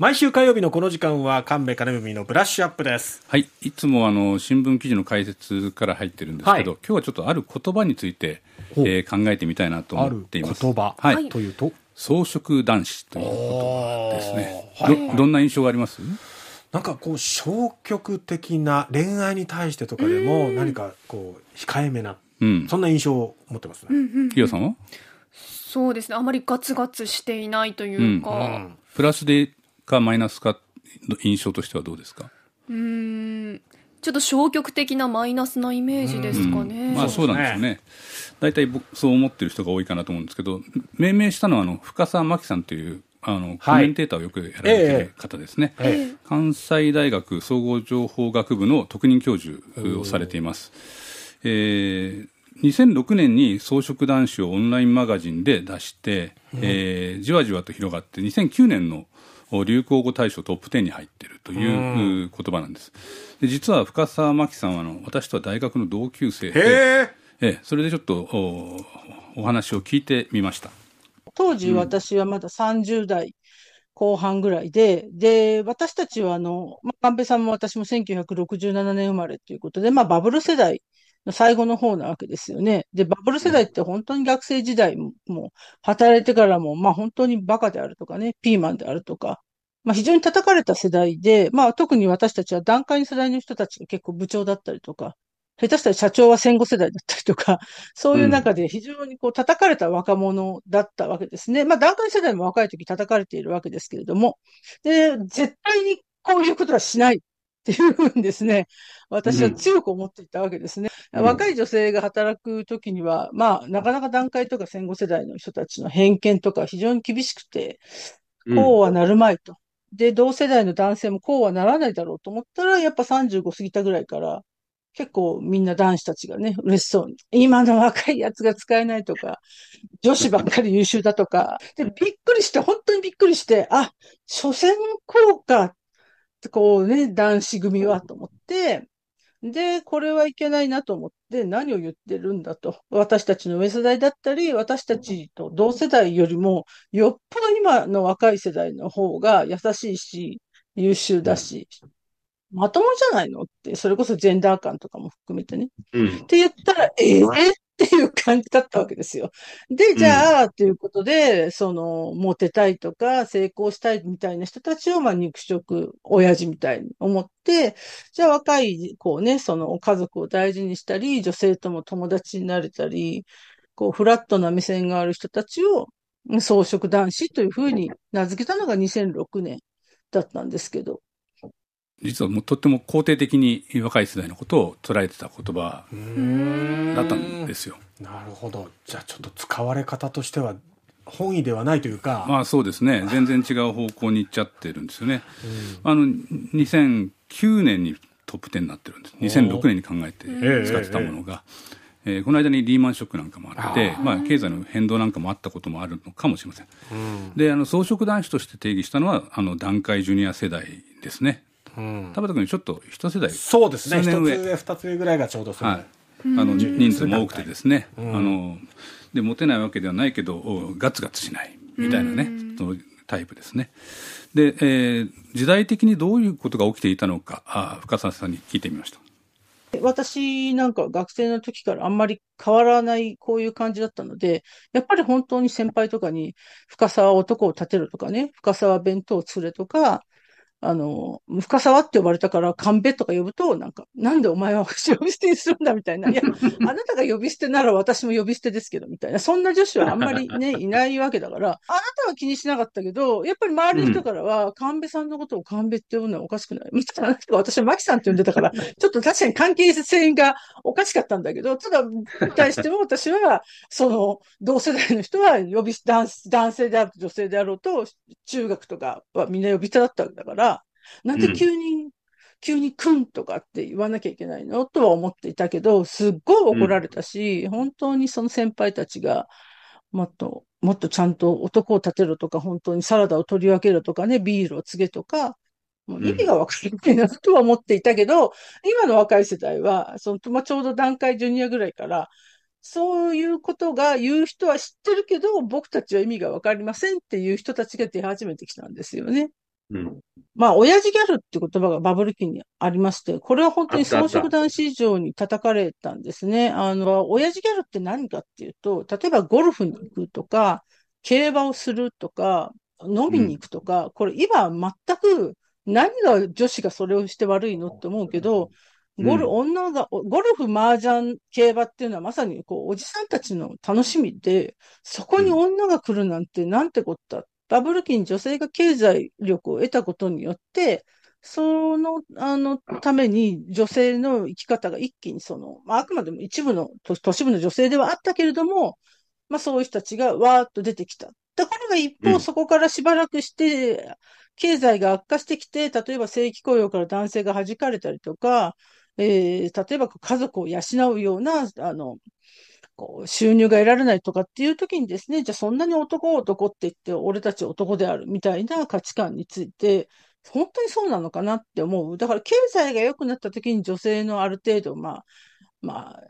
毎週火曜日のこの時間は神戸金文のブラッシュアップです。はい。いつもあの新聞記事の解説から入ってるんですけど、はい、今日はちょっとある言葉について、えー、考えてみたいなと思っています。言葉、はい、というと？草食男子という言葉ですね、はい、どどんな印象があります？なんかこう消極的な恋愛に対してとかでも何かこう控えめな、うん、そんな印象を持ってますね。ひ、う、ん、さんは？そうですね。あまりガツガツしていないというか、うんうん、プラスでかマイナスか印象としてはどうですか？うん。ちょっと消極的なマイナスなイメージですかね。うん、まあそうなんですよね。大体僕そう思ってる人が多いかなと思うんですけど、命名したのはあの深沢真紀さんというあの、コメンテーターをよくやられてる方ですね、ええ関西大学総合情報学部の特任教授をされています。えー、2006年に草食男子をオンラインマガジンで出して、うん、えー、じわじわと広がって2009年の流行語大賞トップ10に入っているという言葉なんです。で実は深澤真紀さんはあの私とは大学の同級生で、えそれでちょっとおお話を聞いてみました。当時私はまだ30代後半ぐらいで、うん、で、私たちはあの、まあ、カンペさんも私も1967年生まれということで、まあバブル世代の最後の方なわけですよね。で、バブル世代って本当に学生時代も、も働いてからも、まあ本当にバカであるとかね、ピーマンであるとか、まあ非常に叩かれた世代で、まあ特に私たちは段階世代の人たちが結構部長だったりとか、下手したら社長は戦後世代だったりとか、そういう中で非常にこう叩かれた若者だったわけですね。まあ段階世代も若い時叩かれているわけですけれども、で、絶対にこういうことはしないっていうふうにですね、私は強く思っていたわけですね。うん、若い女性が働くときには、まあ、なかなか段階とか戦後世代の人たちの偏見とか非常に厳しくて、こうはなるまいと。で、同世代の男性もこうはならないだろうと思ったら、やっぱ35過ぎたぐらいから、結構みんな男子たちがね、嬉しそうに。今の若いやつが使えないとか、女子ばっかり優秀だとか。で、びっくりして、本当にびっくりして、あ、所詮こうか、こうね、男子組はと思って、で、これはいけないなと思って何を言ってるんだと。私たちの上世代だったり、私たちと同世代よりも、よっぽど今の若い世代の方が優しいし、優秀だし、まともじゃないのって、それこそジェンダー感とかも含めてね。うん、って言ったら、ええー、っていう感じだったわけですよ。で、じゃあ、ということで、その、モテたいとか、成功したいみたいな人たちを、まあ、肉食、親父みたいに思って、じゃあ、若い、こうね、その、家族を大事にしたり、女性とも友達になれたり、こう、フラットな目線がある人たちを、草食男子というふうに名付けたのが2006年だったんですけど、実はもうとっても肯定的に若い世代のことを捉えてた言葉だったんですよ。なるほど。じゃあちょっと使われ方としては本意ではないというか。まあそうですね。全然違う方向に行っちゃってるんですよね。あの、2009年にトップ10になってるんです。2006年に考えて使ってたものが。えー、この間にリーマンショックなんかもあってまあ、経済の変動なんかもあったこともあるのかもしれません。うん、であの草食男子として定義したのはあの団塊ジュニア世代ですね。田畑君ちょっと一世代そうですね。一つ上二つ上ぐらいがちょうどそう、はい、あの人数も多くてですね、あのでモテないわけではないけどガツガツしない。みたいなね、そのタイプですね。で、えー、時代的にどういうことが起きていたのか。あ深澤さんに聞いてみました。私なんか学生の時からあんまり変わらないこういう感じだったので、やっぱり本当に先輩とかに深沢男を立てるとかね、深沢弁当を連れとか、あの、深沢って呼ばれたから、神戸とか呼ぶと、なんか、なんでお前は私呼び捨てにするんだみたいな。いや、あなたが呼び捨てなら私も呼び捨てですけど、みたいな。そんな女子はあんまりね、いないわけだから、あなたは気にしなかったけど、やっぱり周りの人からは、神戸さんのことを神戸って呼ぶのはおかしくないみたいな。私はマキさんって呼んでたから、ちょっと確かに関係性がおかしかったんだけど、ただ、に対しても私は、その、同世代の人は呼び、男男性であると女性であろうと、中学とかはみんな呼び捨てだったわけだから、なんで急に、うん、急にくんとかって言わなきゃいけないの？とは思っていたけど、すっごい怒られたし、うん、本当にその先輩たちが、もっと、もっとちゃんと男を立てるとか、本当にサラダを取り分けるとかね、ビールを告げとか、もう意味がわからないなとは思っていたけど、うん、今の若い世代は、その、まあ、ちょうど段階ジュニアぐらいから、そういうことが言う人は知ってるけど、僕たちは意味がわかりませんっていう人たちが出始めてきたんですよね。うん、まあ、親父ギャルって言葉がバブル期にありまして、これは本当に装飾男子以上に叩かれたんですね。あの、親父ギャルって何かっていうと、例えばゴルフに行くとか、競馬をするとか、飲みに行くとか、うん、これ今全く何が女子がそれをして悪いのって思うけど、ゴル、うん、女が、ゴルフ、麻雀、競馬っていうのはまさにこう、おじさんたちの楽しみで、そこに女が来るなんてなんてこった。バブル期に女性が経済力を得たことによって、その、あの、ために女性の生き方が一気にその、まあ、あくまでも一部の、都市部の女性ではあったけれども、まあそういう人たちがわーっと出てきた。ところが一方、そこからしばらくして、経済が悪化してきて、例えば正規雇用から男性が弾かれたりとか、えー、例えば家族を養うような、あの、こう収入が得られないとかっていう時にですね、じゃあそんなに男男って言って俺たち男であるみたいな価値観について、本当にそうなのかなって思う。だから経済が良くなった時に女性のある程度、まあ、まあ、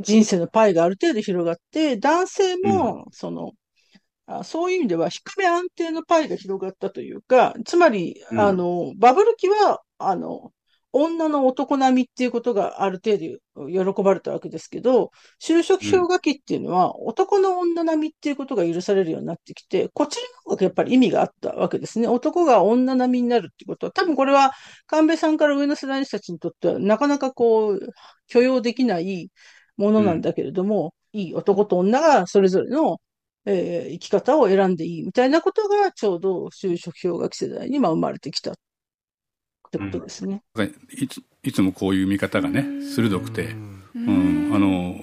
人生のパイがある程度広がって、男性も、その、あそういう意味では低め安定のパイが広がったというか、つまり、あの、バブル期は、あの、女の男並みっていうことがある程度喜ばれたわけですけど、就職氷河期っていうのは男の女並みっていうことが許されるようになってきて、こちらの方がやっぱり意味があったわけですね。男が女並みになるっていうことは、多分これは神戸さんから上の世代の人たちにとってはなかなかこう許容できないものなんだけれども、うん、いい男と女がそれぞれのえー、生き方を選んでいいみたいなことがちょうど就職氷河期世代にまあ生まれてきたってことですね。うん、いついつもこういう見方がね、鋭くて、うん、あの、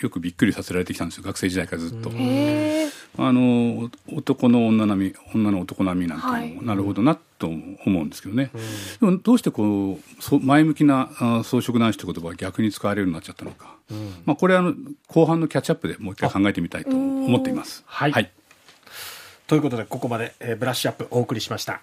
よくびっくりさせられてきたんですよ、学生時代からずっと。あの、男の女並み、女の男並みなんても、なるほどなと思うんですけどね。でも、どうしてこう、前向きな装飾男子って言葉が逆に使われるようになっちゃったのか。うん、まあ、これはあの、後半のキャッチアップでもう一回考えてみたいと思っています。はい、はい。ということで、ここまで、えー、ブラッシュアップお送りしました。